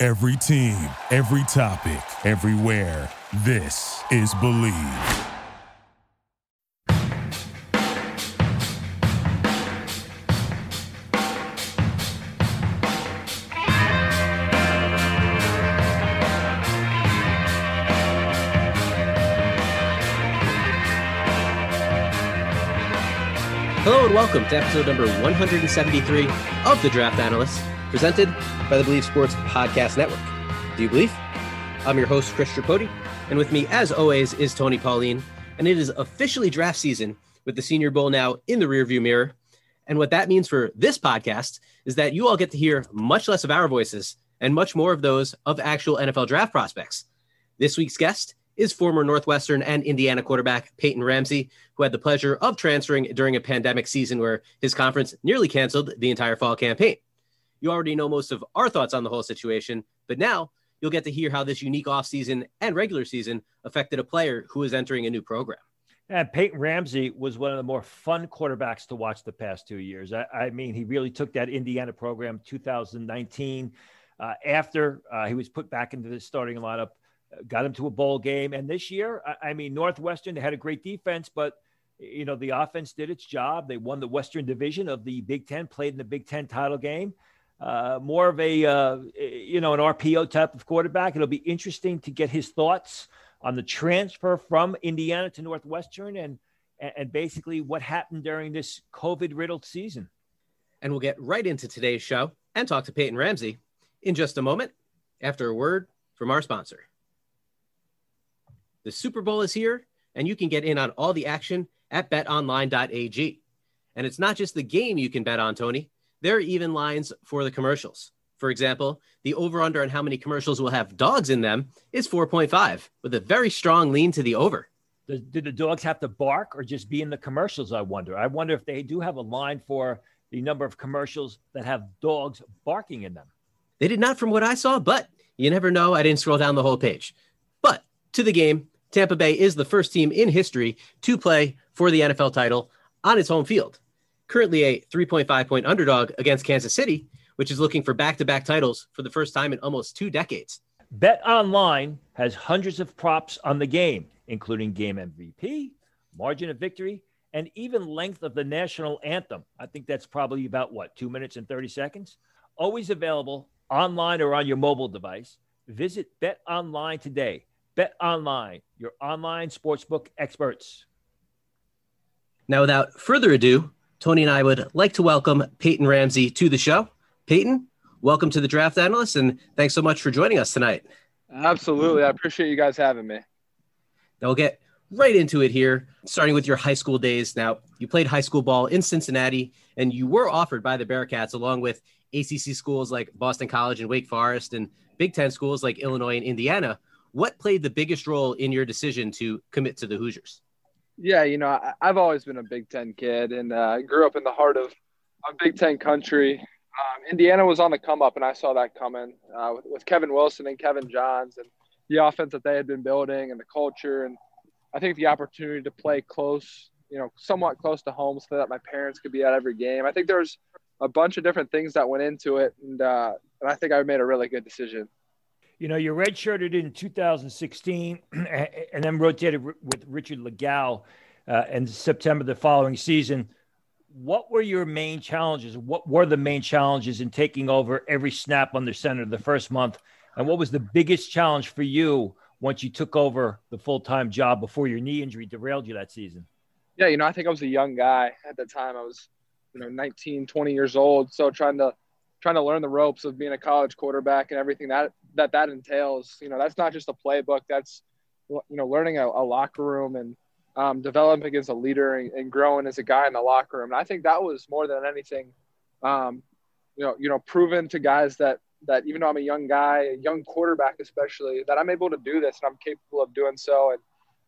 Every team, every topic, everywhere. This is Bleav. Hello and welcome to episode number 173 of The Draft Analyst, presented by the Bleav Sports Podcast Network. Do you believe? I'm your host, Chris Tripodi, and with me, as always, is Tony Pauline. And it is officially draft season with the Senior Bowl now in the rearview mirror. And what that means for this podcast is that you all get to hear much less of our voices and much more of those of actual NFL draft prospects. This week's guest is former Northwestern and Indiana quarterback Peyton Ramsey, who had the pleasure of transferring during a pandemic season where his conference nearly canceled the entire fall campaign. You already know most of our thoughts on the whole situation, but now you'll get to hear how this unique offseason and regular season affected a player who is entering a new program. And Peyton Ramsey was one of the more fun quarterbacks to watch the past two years. I, I mean, he really took that Indiana program 2019 uh, after uh, he was put back into the starting lineup got him to a bowl game. And this year, I, mean, Northwestern they had a great defense, but you know the offense did its job. They won the Western Division of the Big Ten, played in the Big Ten title game. Uh, more of a uh, you know an RPO type of quarterback. It'll be interesting to get his thoughts on the transfer from Indiana to Northwestern and and basically what happened during this COVID riddled season. And we'll get right into today's show and talk to Peyton Ramsey in just a moment after a word from our sponsor. The Super Bowl is here, and you can get in on all the action at betonline.ag. And it's not just the game you can bet on, Tony. There are even lines for the commercials. For example, the over under on how many commercials will have dogs in them is 4.5, with a very strong lean to the over. Do the dogs have to bark or just be in the commercials? I wonder. I wonder if they do have a line for the number of commercials that have dogs barking in them. They did not, from what I saw, but you never know. I didn't scroll down the whole page. But to the game, Tampa Bay is the first team in history to play for the NFL title on its home field. Currently a 3.5 point underdog against Kansas City, which is looking for back to back titles for the first time in almost two decades. Bet Online has hundreds of props on the game, including game MVP, margin of victory, and even length of the national anthem. I think that's probably about what, two minutes and 30 seconds? Always available online or on your mobile device. Visit Bet Online today Bet Online, your online sportsbook experts. Now, without further ado, Tony and I would like to welcome Peyton Ramsey to the show. Peyton, welcome to the Draft Analyst, and thanks so much for joining us tonight. Absolutely. I appreciate you guys having me. Now, we'll get right into it here, starting with your high school days. Now, you played high school ball in Cincinnati, and you were offered by the Bearcats along with ACC schools like Boston College and Wake Forest and Big Ten schools like Illinois and Indiana. What played the biggest role in your decision to commit to the Hoosiers? Yeah, you know, I, have always been a Big Ten kid and uh, grew up in the heart of, of Big Ten country. Um, Indiana was on the come up, and I saw that coming uh, with, with Kevin Wilson and Kevin Johns and the offense that they had been building and the culture. And I think the opportunity to play close, you know, somewhat close to home so that my parents could be at every game. I think there's a bunch of different things that went into it. And, uh, and I think I made a really good decision. You know, you redshirted in 2016 and then rotated with Richard Lagow uh, in September the following season. What were your main challenges? What were the main challenges in taking over every snap under center the first month? And what was the biggest challenge for you once you took over the full time job before your knee injury derailed you that season? Yeah, you know, I think I was a young guy at the time. I was, you know, 19, 20 years old. So trying to trying to learn the ropes of being a college quarterback and everything that that that entails. You know, that's not just a playbook. That's you know, learning a, a locker room and um, developing as a leader and, and, growing as a guy in the locker room. And I think that was more than anything, um, you know, you know, proven to guys that that even though I'm a young guy, a young quarterback especially, that I'm able to do this and I'm capable of doing so. And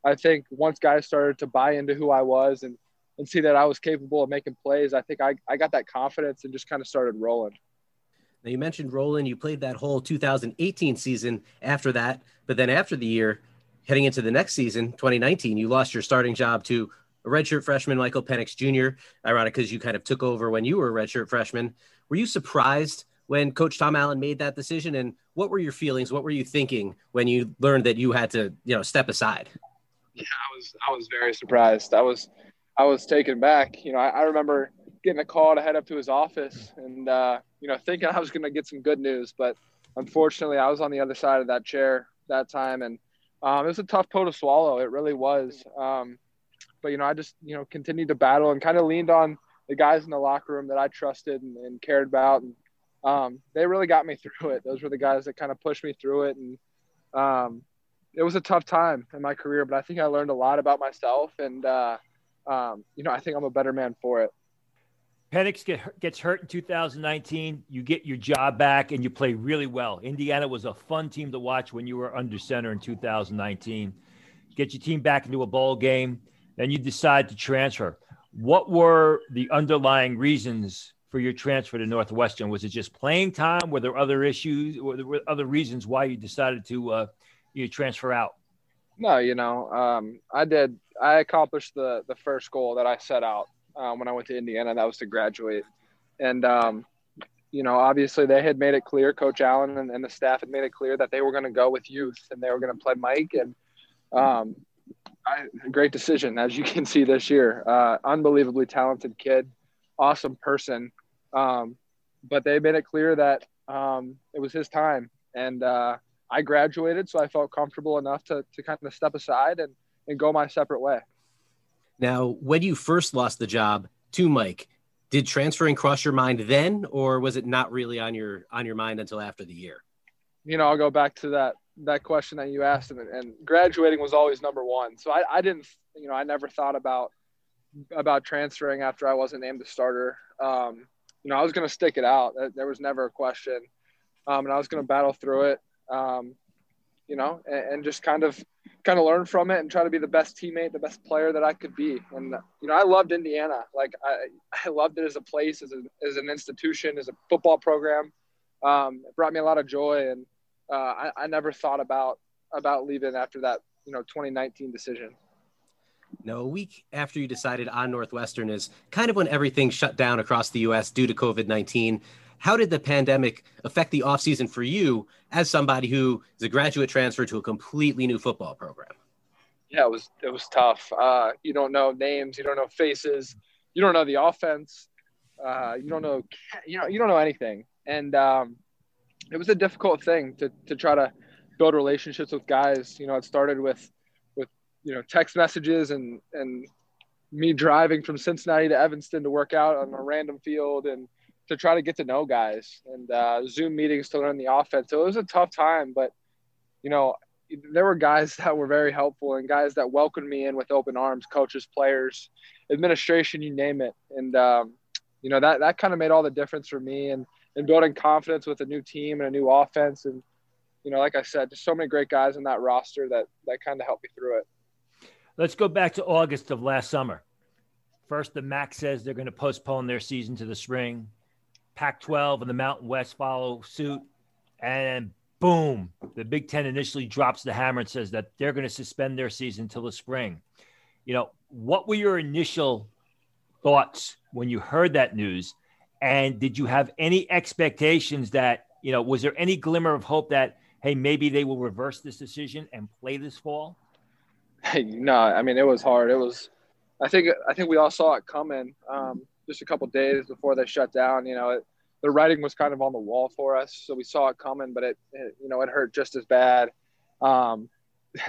I think once guys started to buy into who I was and and see that I was capable of making plays, I think I, I got that confidence and just kind of started rolling. Now you mentioned Roland, you played that whole 2018 season after that, but then after the year, heading into the next season, 2019, you lost your starting job to a redshirt freshman, Michael Penix Jr. Ironic because you kind of took over when you were a redshirt freshman. Were you surprised when Coach Tom Allen made that decision, and what were your feelings? What were you thinking when you learned that you had to, you know, step aside? Yeah, I was I was very surprised. I was I was taken back. You know, I, I remember getting a call to head up to his office and uh, you know thinking I was going to get some good news, but unfortunately I was on the other side of that chair that time, and um, it was a tough pill to swallow. It really was. Um, but you know, I just you know continued to battle and kind of leaned on the guys in the locker room that I trusted and, and cared about, and um, they really got me through it. Those were the guys that kind of pushed me through it, and um, it was a tough time in my career. But I think I learned a lot about myself, and uh, um, you know, I think I'm a better man for it. Penix get, gets hurt in 2019. You get your job back and you play really well. Indiana was a fun team to watch when you were under center in 2019. Get your team back into a bowl game. Then you decide to transfer. What were the underlying reasons for your transfer to Northwestern? Was it just playing time? Were there other issues? Were there other reasons why you decided to uh, you transfer out? No, you know, um, I did. I accomplished the the first goal that I set out um, when I went to Indiana. That was to graduate, and um, you know, obviously they had made it clear, Coach Allen and, and the staff had made it clear that they were going to go with youth and they were going to play Mike. And um, I, great decision, as you can see this year. Uh, unbelievably talented kid, awesome person. Um, but they made it clear that um, it was his time, and uh, I graduated, so I felt comfortable enough to, to kind of step aside and, and go my separate way. Now, when you first lost the job to Mike, did transferring cross your mind then, or was it not really on your on your mind until after the year? You know, I'll go back to that that question that you asked, and, and graduating was always number one. So I, I didn't, you know, I never thought about about transferring after I wasn't named the starter. Um, you know, I was going to stick it out. There was never a question, um, and I was going to battle through it um, you know, and, and, just kind of kind of learn from it and try to be the best teammate, the best player that I could be. And you know, I loved Indiana. Like I, I loved it as a place, as, a, as an institution, as a football program. Um, it brought me a lot of joy, and uh, I, I never thought about about leaving after that, you know, 2019 decision. No, a week after you decided on Northwestern is kind of when everything shut down across the U.S. due to COVID 19 how did the pandemic affect the offseason for you as somebody who is a graduate transfer to a completely new football program? Yeah, it was it was tough. Uh, you don't know names, you don't know faces, you don't know the offense, uh, you don't know you know you don't know anything, and um, it was a difficult thing to to try to build relationships with guys. You know, it started with with you know text messages and and me driving from Cincinnati to Evanston to work out on a random field and to try to get to know guys and uh, Zoom meetings to learn the offense. So it was a tough time, but you know, there were guys that were very helpful and guys that welcomed me in with open arms, coaches, players, administration, you name it. And um, you know that that kind of made all the difference for me and and building confidence with a new team and a new offense. And you know, like I said, just so many great guys in that roster that that kind of helped me through it. Let's go back to August of last summer. First, the MAC says they're going to postpone their season to the spring. Pac 12 and the Mountain West follow suit. And boom, the Big Ten initially drops the hammer and says that they're going to suspend their season till the spring. You know, what were your initial thoughts when you heard that news? And did you have any expectations that, you know, was there any glimmer of hope that, hey, maybe they will reverse this decision and play this fall? Hey, no, I mean, it was hard. It was, I think, I think we all saw it coming. Um, just a couple days before they shut down. You know, it, the writing was kind of on the wall for us, so we saw it coming, but it, it you know it hurt just as bad. Um,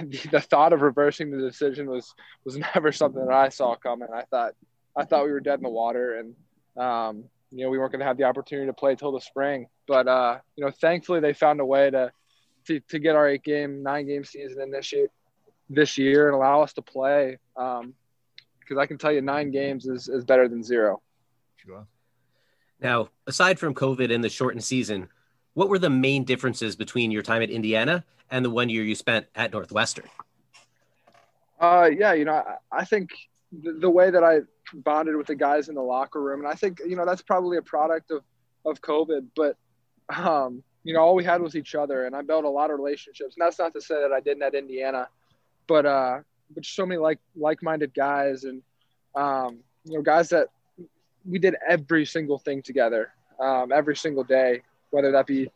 the thought of reversing the decision was was never something that I saw coming. I thought I thought we were dead in the water, and um, you know we weren't going to have the opportunity to play till the spring. But uh, you know, thankfully they found a way to to, to get our eight game, nine game season in this year, this year, and allow us to play. Um, because I can tell you, nine games is is better than zero. Sure. Now, aside from COVID and the shortened season, what were the main differences between your time at Indiana and the one year you spent at Northwestern? Uh, yeah, you know, I, I think the, the, way that I bonded with the guys in the locker room, and I think you know that's probably a product of of COVID, but um, you know, all we had was each other, and I built a lot of relationships. And that's not to say that I didn't at Indiana, but uh, but so many like like minded guys, and um, you know, guys that we did every single thing together, um, every single day, whether that be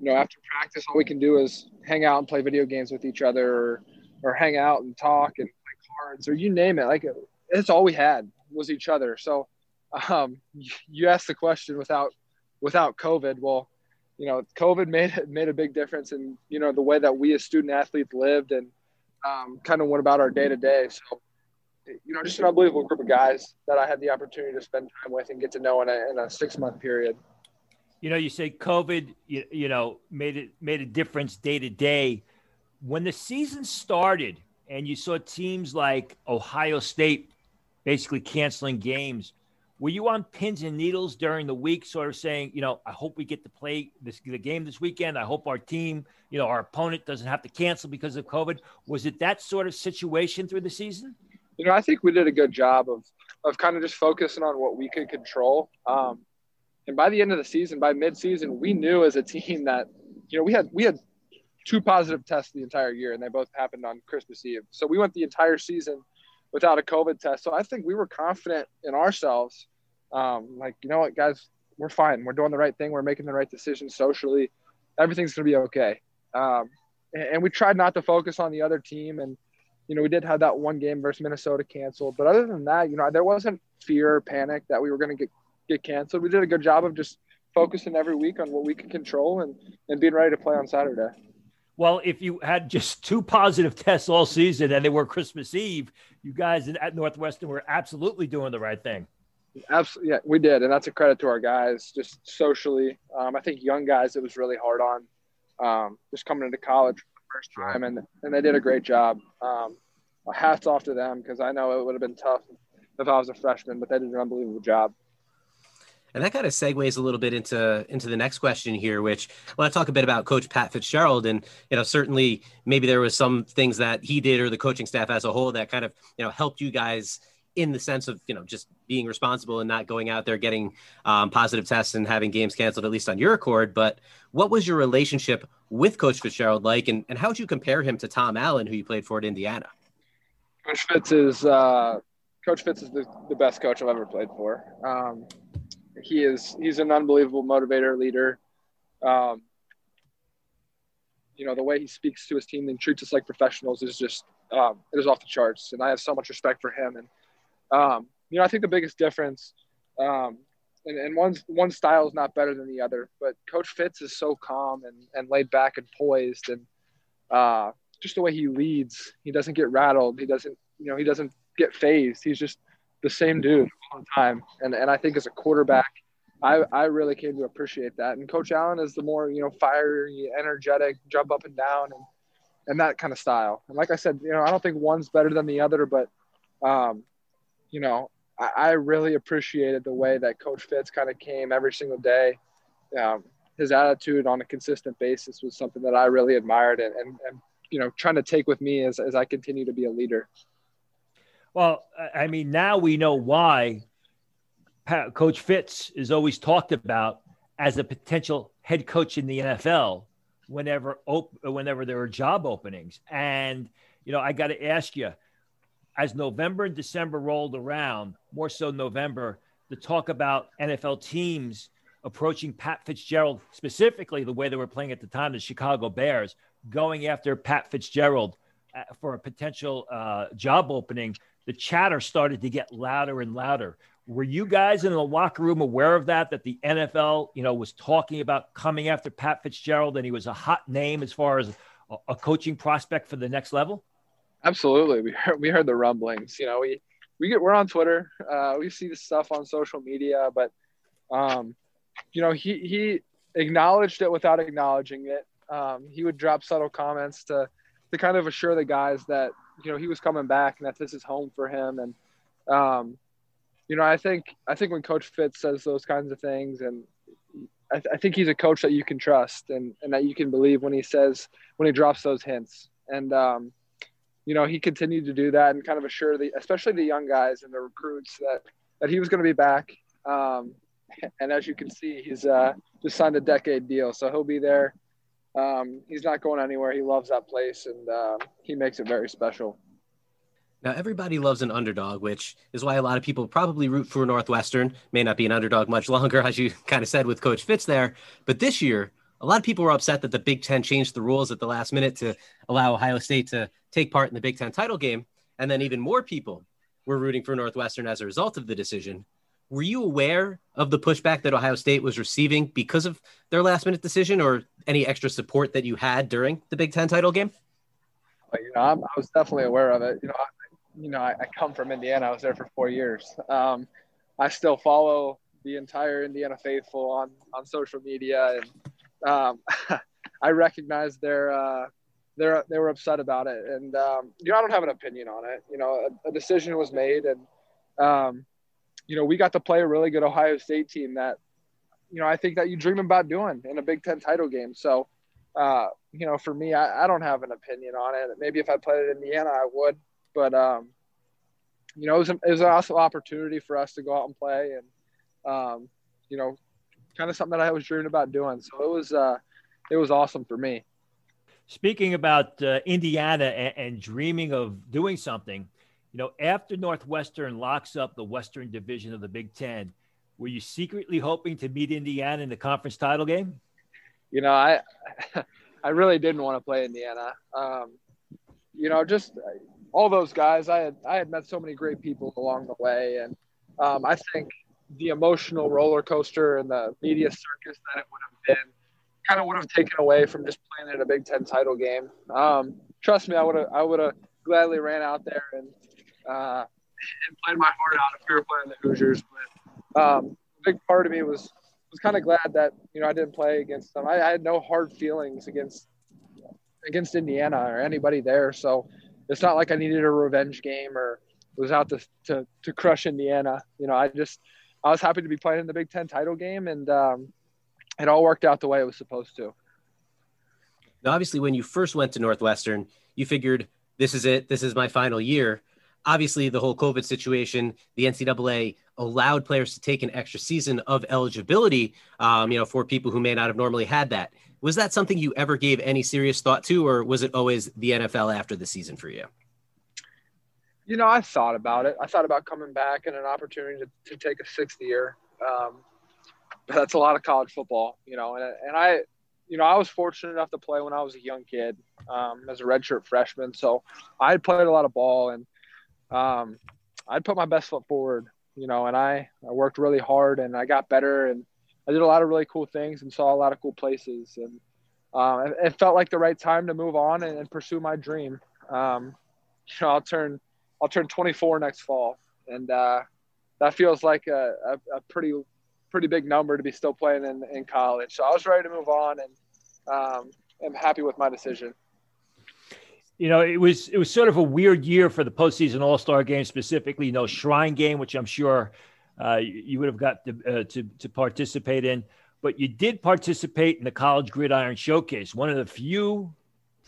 you know after practice, all we can do is hang out and play video games with each other, or or hang out and talk and play cards, or you name it. Like it's all we had was each other. So um, you asked the question without without COVID. Well you know, COVID made made a big difference in you know the way that we as student athletes lived and um, kind of went about our day to day. So, you know, just an unbelievable group of guys that I had the opportunity to spend time with and get to know in a, in a six month period. You know, you say COVID, you, you know, made it made a difference day to day. When the season started, and you saw teams like Ohio State basically canceling games were you on pins and needles during the week, sort of saying, you know, I hope we get to play this the game this weekend. I hope our team, you know, our opponent doesn't have to cancel because of COVID. Was it that sort of situation through the season? You know, I think we did a good job of of kind of just focusing on what we could control. Um, and by the end of the season, by midseason, we knew as a team that, you know, we had we had two positive tests the entire year, and they both happened on Christmas Eve. So we went the entire season without a COVID test. So I think we were confident in ourselves. Um, like, you know what, guys, we're fine. We're doing the right thing. We're making the right decision socially. Everything's going to be okay. Um, and, and, we tried not to focus on the other team. And, you know, we did have that one game versus Minnesota canceled. But other than that, you know, there wasn't fear or panic that we were going to get, get canceled. We did a good job of just focusing every week on what we could control and, and being ready to play on Saturday. Well, if you had just two positive tests all season and they were Christmas Eve, you guys at Northwestern were absolutely doing the right thing. Absolutely, yeah, we did, and that's a credit to our guys. Just socially, um, I think young guys it was really hard on, um, just coming into college first time, and and they did a great job. Um, hats off to them because I know it would have been tough if I was a freshman, but they did an unbelievable job. And that kind of segues a little bit into into the next question here, which I want to talk a bit about Coach Pat Fitzgerald. And you know, certainly maybe there was some things that he did or the coaching staff as a whole that kind of you know helped you guys in the sense of you know just being responsible and not going out there getting um, positive tests and having games canceled at least on your accord. But what was your relationship with Coach Fitzgerald like, and, and how would you compare him to Tom Allen, who you played for at Indiana? Coach Fitz is uh, Coach Fitz is the, the best coach I've ever played for. Um, he is he's an unbelievable motivator leader. Um, you know the way he speaks to his team and treats us like professionals is just um, it is off the charts, and I have so much respect for him. And um, you know I think the biggest difference, um, and, and one one style is not better than the other, but Coach Fitz is so calm and, and laid back and poised, and uh, just the way he leads, he doesn't get rattled. He doesn't you know he doesn't get phased. He's just the same dude all the time. And and I think as a quarterback, I I really came to appreciate that. And Coach Allen is the more you know fiery, energetic, jump up and down, and and that kind of style. And like I said, you know, I don't think one's better than the other, but um, you know, I, I really appreciated the way that Coach Fitz kind of came every single day. Um, his attitude on a consistent basis was something that I really admired and, and, and you know trying to take with me as, as I continue to be a leader. Well, I mean, now we know why Coach Fitz is always talked about as a potential head coach in the NFL whenever op- whenever there are job openings. And you know, I got to ask you, as November and December rolled around, more so November, the talk about NFL teams approaching Pat Fitzgerald specifically the way they were playing at the time, the Chicago Bears, going after Pat Fitzgerald uh, for a potential uh, job opening the chatter started to get louder and louder. Were you guys in the locker room aware of that? That the NFL, you know, was talking about coming after Pat Fitzgerald, and he was a hot name as far as a coaching prospect for the next level. Absolutely, we heard, we heard the rumblings. You know, we we get we're on Twitter. Uh, we see the stuff on social media, but um, you know, he he acknowledged it without acknowledging it. Um, he would drop subtle comments to to kind of assure the guys that you know he was coming back and that this is home for him and um, you know I think I think when Coach Fitz says those kinds of things and I, th- I, think he's a coach that you can trust and, and that you can believe when he says when he drops those hints. And um, you know, he continued to do that and kind of assure the, especially the young guys and the recruits that that he was going to be back. Um, and as you can see, he's uh, just signed a decade deal, so he'll be there. Um, he's not going anywhere. He loves that place, and uh, he makes it very special. Now, everybody loves an underdog, which is why a lot of people probably root for Northwestern. May not be an underdog much longer, as you kind of said with Coach Fitz there. But this year, a lot of people were upset that the Big Ten changed the rules at the last minute to allow Ohio State to take part in the Big Ten title game. And then even more people were rooting for Northwestern as a result of the decision. Were you aware of the pushback that Ohio State was receiving because of their last minute decision or any extra support that you had during the Big Ten title game? You know, I'm, i was definitely aware of it. You know, I, you know, I, I, come from Indiana. I was there for four years. Um, I still follow the entire Indiana faithful on on social media, and um, I recognize their uh, they're they were upset about it, and um, you know I don't have an opinion on it. You know, a, a decision was made, and um, you know we got to play a really good Ohio State team that you know I think that you dream about doing in a Big Ten title game. So, uh, you know, for me, I, I don't have an opinion on it. Maybe if I played in Indiana, I would, but um, you know, it was, it was an opportunity for us to go out and play, and um, you know, kind of something that I was dreaming about doing. So it was uh, it was awesome for me. Speaking about uh, Indiana and, and, dreaming of doing something, you know, after Northwestern locks up the Western Division of the Big Ten, were you secretly hoping to meet Indiana in the conference title game? You know, I I really didn't want to play Indiana. Um, you know, just all those guys. I had I had met so many great people along the way, and um, I think the emotional roller coaster and the media circus that it would have been kind of would have taken away from just playing in a Big Ten title game. Um, trust me, I would have I would have gladly ran out there and uh, and played my heart out if we were playing the Hoosiers. But um, a big part of me was was kind of glad that you know I didn't play against them. I, I, had no hard feelings against against Indiana or anybody there, so it's not like I needed a revenge game or was out to to, to crush Indiana. You know, I just I was happy to be playing in the Big Ten title game and. Um, it all worked out the way it was supposed to. Now, obviously, when you first went to Northwestern, you figured this is it. This is my final year. Obviously, the whole COVID situation, the NCAA allowed players to take an extra season of eligibility. Um, you know, for people who may not have normally had that. Was that something you ever gave any serious thought to, or was it always the NFL after the season for you? You know, I thought about it. I thought about coming back and an opportunity to, to take a sixth year. Um, that's a lot of college football, you know. And, and I, you know, I was fortunate enough to play when I was a young kid um, as a redshirt freshman. So I played a lot of ball and um, I'd put my best foot forward, you know, and I, I worked really hard and I got better and I did a lot of really cool things and saw a lot of cool places. And um, it, it, felt like the right time to move on and, and pursue my dream. Um, you know, I'll turn, I'll turn 24 next fall. And uh, that feels like a, a, a pretty pretty big number to be still playing in, in college. So I was ready to move on and um, am happy with my decision. You know, it was it was sort of a weird year for the postseason All Star game, specifically. You know, Shrine game, which I'm sure uh, you would have got to, uh, to to participate in, but you did participate in the College Gridiron Showcase, one of the few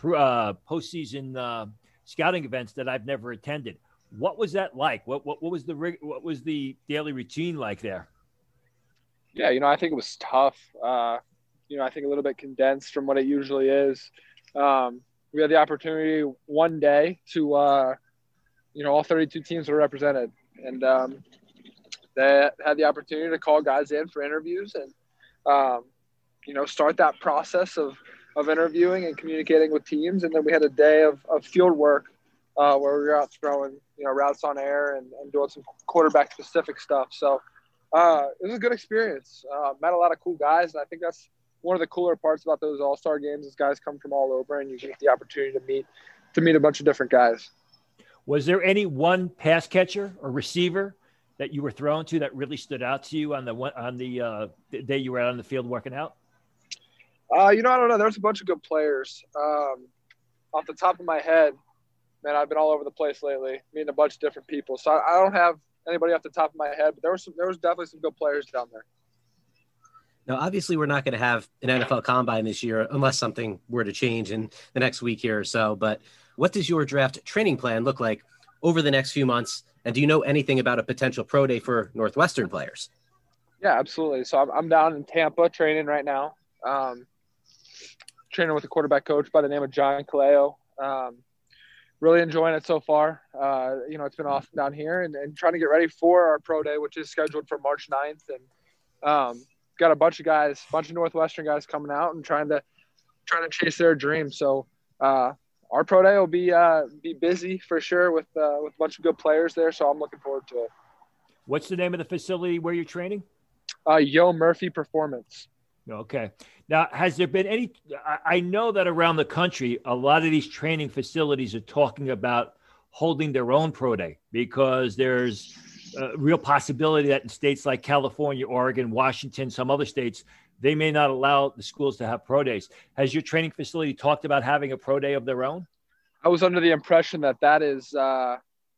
uh, postseason uh, scouting events that I've never attended. What was that like? What what, what was the rig what was the daily routine like there? Yeah, you know, I think it was tough. Uh, you know, I think a little bit condensed from what it usually is. Um, we had the opportunity one day to, uh, you know, all 32 teams were represented, and um, they had the opportunity to call guys in for interviews and, um, you know, start that process of of interviewing and communicating with teams. And then we had a day of, of field work uh, where we were out throwing, you know, routes on air and, and doing some quarterback specific stuff. So uh, it was a good experience. Uh, met a lot of cool guys, and I think that's one of the cooler parts about those All Star games. Is guys come from all over, and you get the opportunity to meet to meet a bunch of different guys. Was there any one pass catcher or receiver that you were thrown to that really stood out to you on the one on the, uh, the day you were out on the field working out? Uh, you know, I don't know. There's a bunch of good players. Um, off the top of my head, man, I've been all over the place lately, meeting a bunch of different people. So I, I don't have anybody off the top of my head, but there was some, there was definitely some good players down there. Now, obviously, we're not going to have an NFL combine this year unless something were to change in the next week here or so. But what does your draft training plan look like over the next few months? And do you know anything about a potential pro day for Northwestern players? Yeah, absolutely. So I'm, I'm down in Tampa training right now. Um, training with a quarterback coach by the name of John Kaleo. Um, really enjoying it so far. Uh, you know, it's been awesome down here and, and, trying to get ready for our pro day, which is scheduled for March 9th. And um, got a bunch of guys, a bunch of Northwestern guys coming out and trying to trying to chase their dreams. So uh, our pro day will be uh, be busy for sure with uh, with a bunch of good players there. So I'm looking forward to it. What's the name of the facility where you're training? Uh, Yo Murphy Performance. Okay. Now, has there been any? I know that around the country, a lot of these training facilities are talking about holding their own pro day because there's a real possibility that in states like California, Oregon, Washington, some other states, they may not allow the schools to have pro days. Has your training facility talked about having a pro day of their own? I was under the impression that that is uh,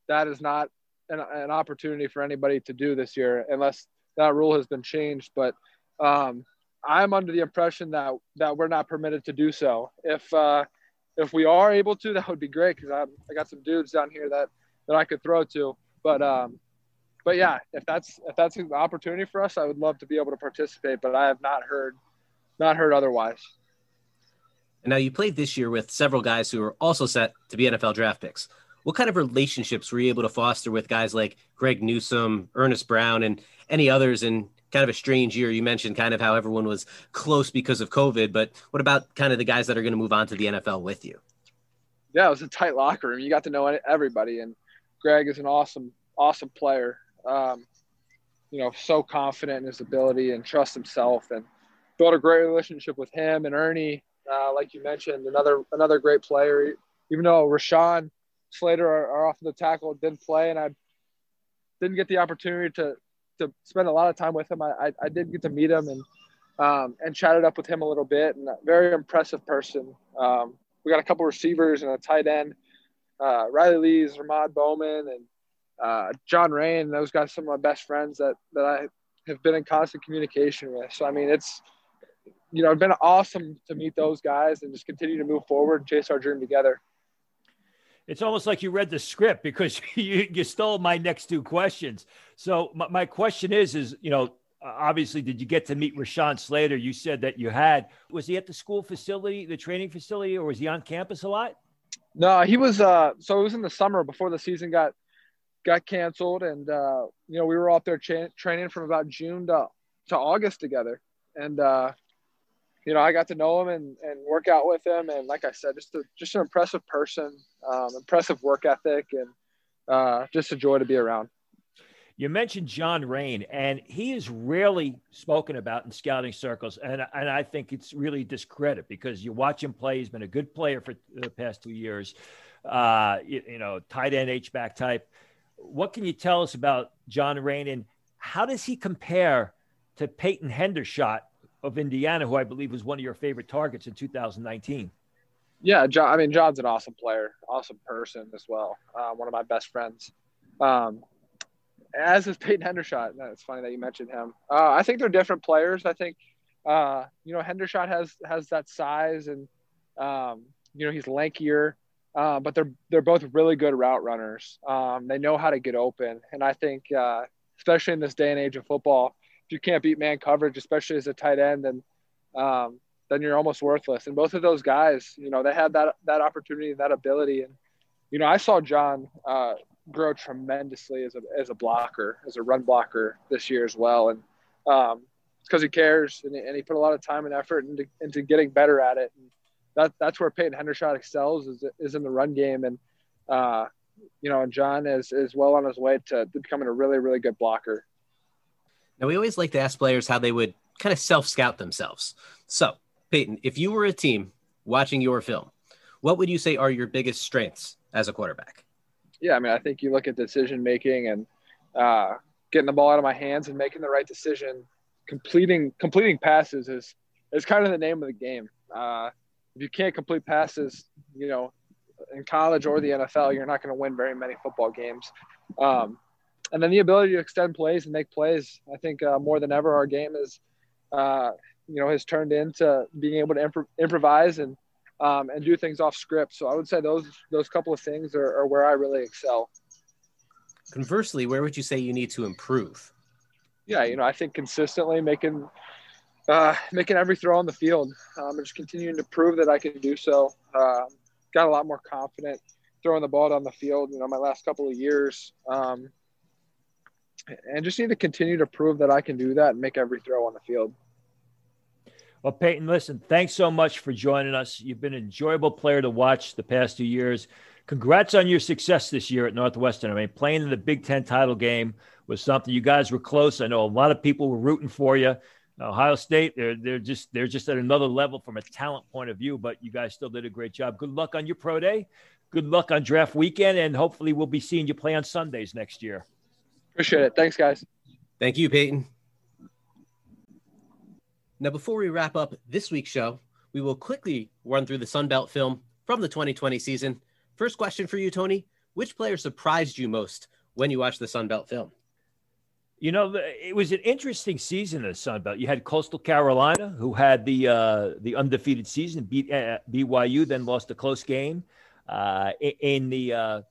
that is not an, an, opportunity for anybody to do this year unless that rule has been changed. But um, I'm under the impression that that we're not permitted to do so. If uh, if we are able to, that would be great because I, I got some dudes down here that that I could throw to. But um, but yeah, if that's if that's an opportunity for us, I would love to be able to participate. But I have not heard not heard otherwise. And now you played this year with several guys who are also set to be NFL draft picks. What kind of relationships were you able to foster with guys like Greg Newsome, Earnest Brown, and any others in kind of a strange year? You mentioned kind of how everyone was close because of COVID, but what about kind of the guys that are going to move on to the NFL with you? Yeah, it was a tight locker room. You got to know everybody, and Greg is an awesome, awesome player um, you know, so confident in his ability and trust himself and built a great relationship with him and Ernie, uh, like you mentioned, another another great player. Even though Rashawn Slater, our, our the tackle, didn't play, and I didn't get the opportunity to to spend a lot of time with him. I, I, I did get to meet him and um, and chatted up with him a little bit. And a very impressive person. Um, we got a couple receivers and a tight end. Uh, Riley Lees, Ramaud Bowman, and uh, John Raine, those guys, some of my best friends that that I have been in constant communication with. So I mean, it's you know, it's been awesome to meet those guys and just continue to move forward and chase our dream together. It's almost like you read the script because you, you stole my next two questions. So my, my question is, is, you know, obviously, did you get to meet Rashawn Slater? You said that you had. Was he at the school facility, the training facility, or was he on campus a lot? No, he was. Uh, so it was in the summer before the season got got canceled, and uh, you know we were out there training from about June to to August together, and uh, you know I got to know him and, and work out with him, and like I said, just a, just an impressive person, um, impressive work ethic, and uh, just a joy to be around. You mentioned John Raine, and he is rarely spoken about in scouting circles, and and I think it's really discredit because you watch him play. He's been a good player for the past two years. Uh, you, you know, tight end H back type what can you tell us about John Raine and how does he compare to Peyton Hendershot of Indiana, who I believe was one of your favorite targets in 2019? Yeah, John. I mean, John's an awesome player, awesome person as well. Uh, one of my best friends. Um, as is Peyton Hendershot. It's funny that you mentioned him. Uh, I think they're different players. I think, uh, you know, Hendershot has has that size and, um, you know, he's lankier. Uh, but they're they're both really good route runners. Um, they know how to get open, and I think uh, especially in this day and age of football, if you can't beat man coverage, especially as a tight end, then um, then you're almost worthless. And both of those guys, you know, they had that that opportunity, that ability, and you know, I saw John uh, grow tremendously as a as a blocker, as a run blocker this year as well, and um, it's because he cares and, and, he put a lot of time and effort into, into getting better at it. And, that that's where Peyton Hendershot excels is is in the run game, and uh, you know, and John is is well on his way to, to becoming a really really good blocker. Now we always like to ask players how they would kind of self scout themselves. So Peyton, if you were a team watching your film, what would you say are your biggest strengths as a quarterback? Yeah, I mean, I think you look at decision making and uh, getting the ball out of my hands and making the right decision, completing completing passes is is kind of the name of the game. Uh, if you can't complete passes, you know, in college or the NFL, you're not going to win very many football games. Um, and then the ability to extend plays and make plays. I think uh, more than ever, our game is uh, you know, has turned into being able to imp- improvise and um, and do things off script. So I would say those those couple of things are, are where I really excel. Conversely, where would you say you need to improve? Yeah, you know, I think consistently making uh, making every throw on the field um, and just continuing to prove that I can do so. Uh, got a lot more confident throwing the ball down the field, you know, my last couple of years. Um, and just need to continue to prove that I can do that and make every throw on the field. Well, Peyton, listen, thanks so much for joining us. You've been an enjoyable player to watch the past two years. Congrats on your success this year at Northwestern. I mean, playing in the Big Ten title game was something you guys were close. I know a lot of people were rooting for you. Ohio State, they're they're just they're just at another level from a talent point of view, but you guys still did a great job. Good luck on your pro day. Good luck on draft weekend, and hopefully we'll be seeing you play on Sundays next year. Appreciate it. Thanks, guys. Thank you, Peyton. Now, before we wrap up this week's show, we will quickly run through the Sun Belt film from the 2020 season. First question for you, Tony. Which player surprised you most when you watched the Sun Belt film? You know, it was an interesting season in the Sun Belt. You had Coastal Carolina, who had the uh, the undefeated season, beat uh, BYU, then lost a close game uh, in the uh,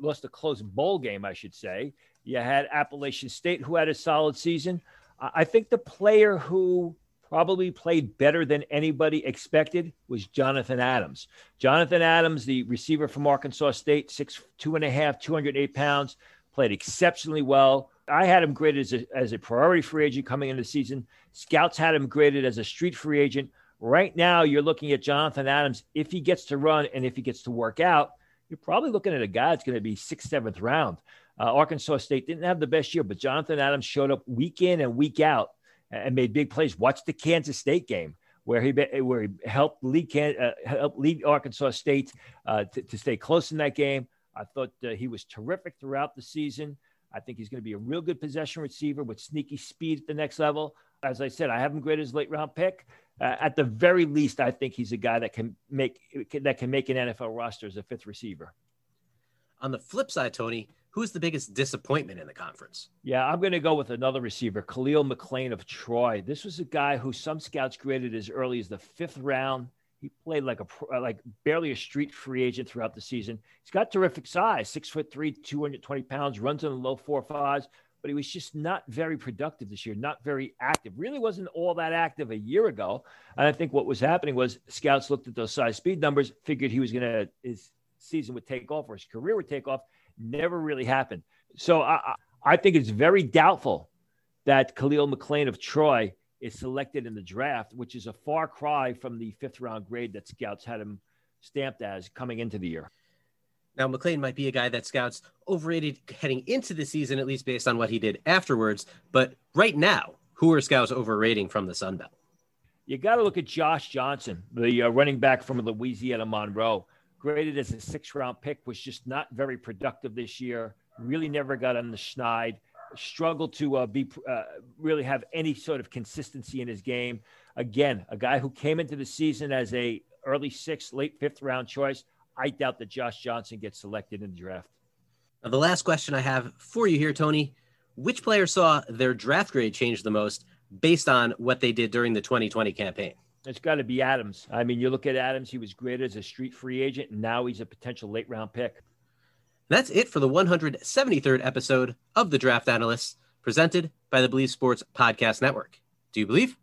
lost a close bowl game, I should say. You had Appalachian State, who had a solid season. I think the player who probably played better than anybody expected was Jonathan Adams. Jonathan Adams, the receiver from Arkansas State, six two and a half, 208 pounds, played exceptionally well I had him graded as a, as a priority free agent coming into the season. Scouts had him graded as a street free agent. Right now, you're looking at Jonathan Adams. If he gets to run and if he gets to work out, you're probably looking at a guy that's going to be sixth, seventh round. Uh, Arkansas State didn't have the best year, but Jonathan Adams showed up week in and week out and made big plays. Watch the Kansas State game where he where he helped lead uh, helped lead Arkansas State uh, to, to, stay close in that game. I thought uh, he was terrific throughout the season. I think he's going to be a real good possession receiver with sneaky speed at the next level. As I said, I have him graded as late round pick. Uh, at the very least, I think he's a guy that can make that can make an NFL roster as a fifth receiver. On the flip side, Tony, who's the biggest disappointment in the conference? Yeah, I'm going to go with another receiver, Khalil McClain of Troy. This was a guy who some scouts graded as early as the fifth round. He played like a uh, like barely a street free agent throughout the season. He's got terrific size, six foot three, 220 pounds, runs in the low four fives, but he was just not very productive this year, not very active. Really wasn't all that active a year ago. And I think what was happening was scouts looked at those size speed numbers, figured he was going to, his season would take off or his career would take off. Never really happened. So I, I think it's very doubtful that Khalil McClain of Troy is selected in the draft, which is a far cry from the fifth round grade that scouts had him stamped as coming into the year. Now, McClain might be a guy that scouts overrated heading into the season, at least based on what he did afterwards. But right now, who are scouts overrating from the Sun Belt? You got to look at Josh Johnson, the uh, running back from Louisiana Monroe. Graded as a six round pick, was just not very productive this year. Really never got on the schneid struggled to uh, be uh, really have any sort of consistency in his game. Again, a guy who came into the season as a early sixth, late fifth round choice. I doubt that Josh Johnson gets selected in the draft. Now, the last question I have for you here, Tony: Which player saw their draft grade change the most based on what they did during the 2020 campaign? It's got to be Adams. I mean, you look at Adams; he was graded as a street free agent, and now he's a potential late round pick. That's it for the 173rd episode of The Draft Analysts, presented by the Bleav Sports Podcast Network. Do you believe?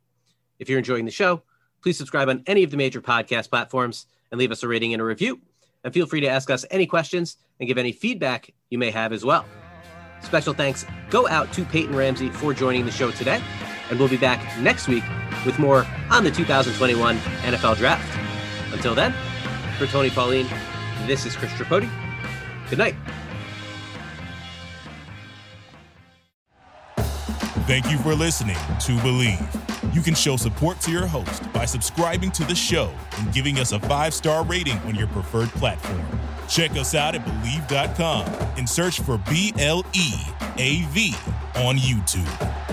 If you're enjoying the show, please subscribe on any of the major podcast platforms and leave us a rating and a review. And feel free to ask us any questions and give any feedback you may have as well. Special thanks go out to Peyton Ramsey for joining the show today. And we'll be back next week with more on the 2021 NFL Draft. Until then, for Tony Pauline, this is Chris Tripodi. Good night. Thank you for listening to Bleav. You can show support to your host by subscribing to the show and giving us a five star rating on your preferred platform. Check us out at Bleav.com and search for B L E A V on YouTube.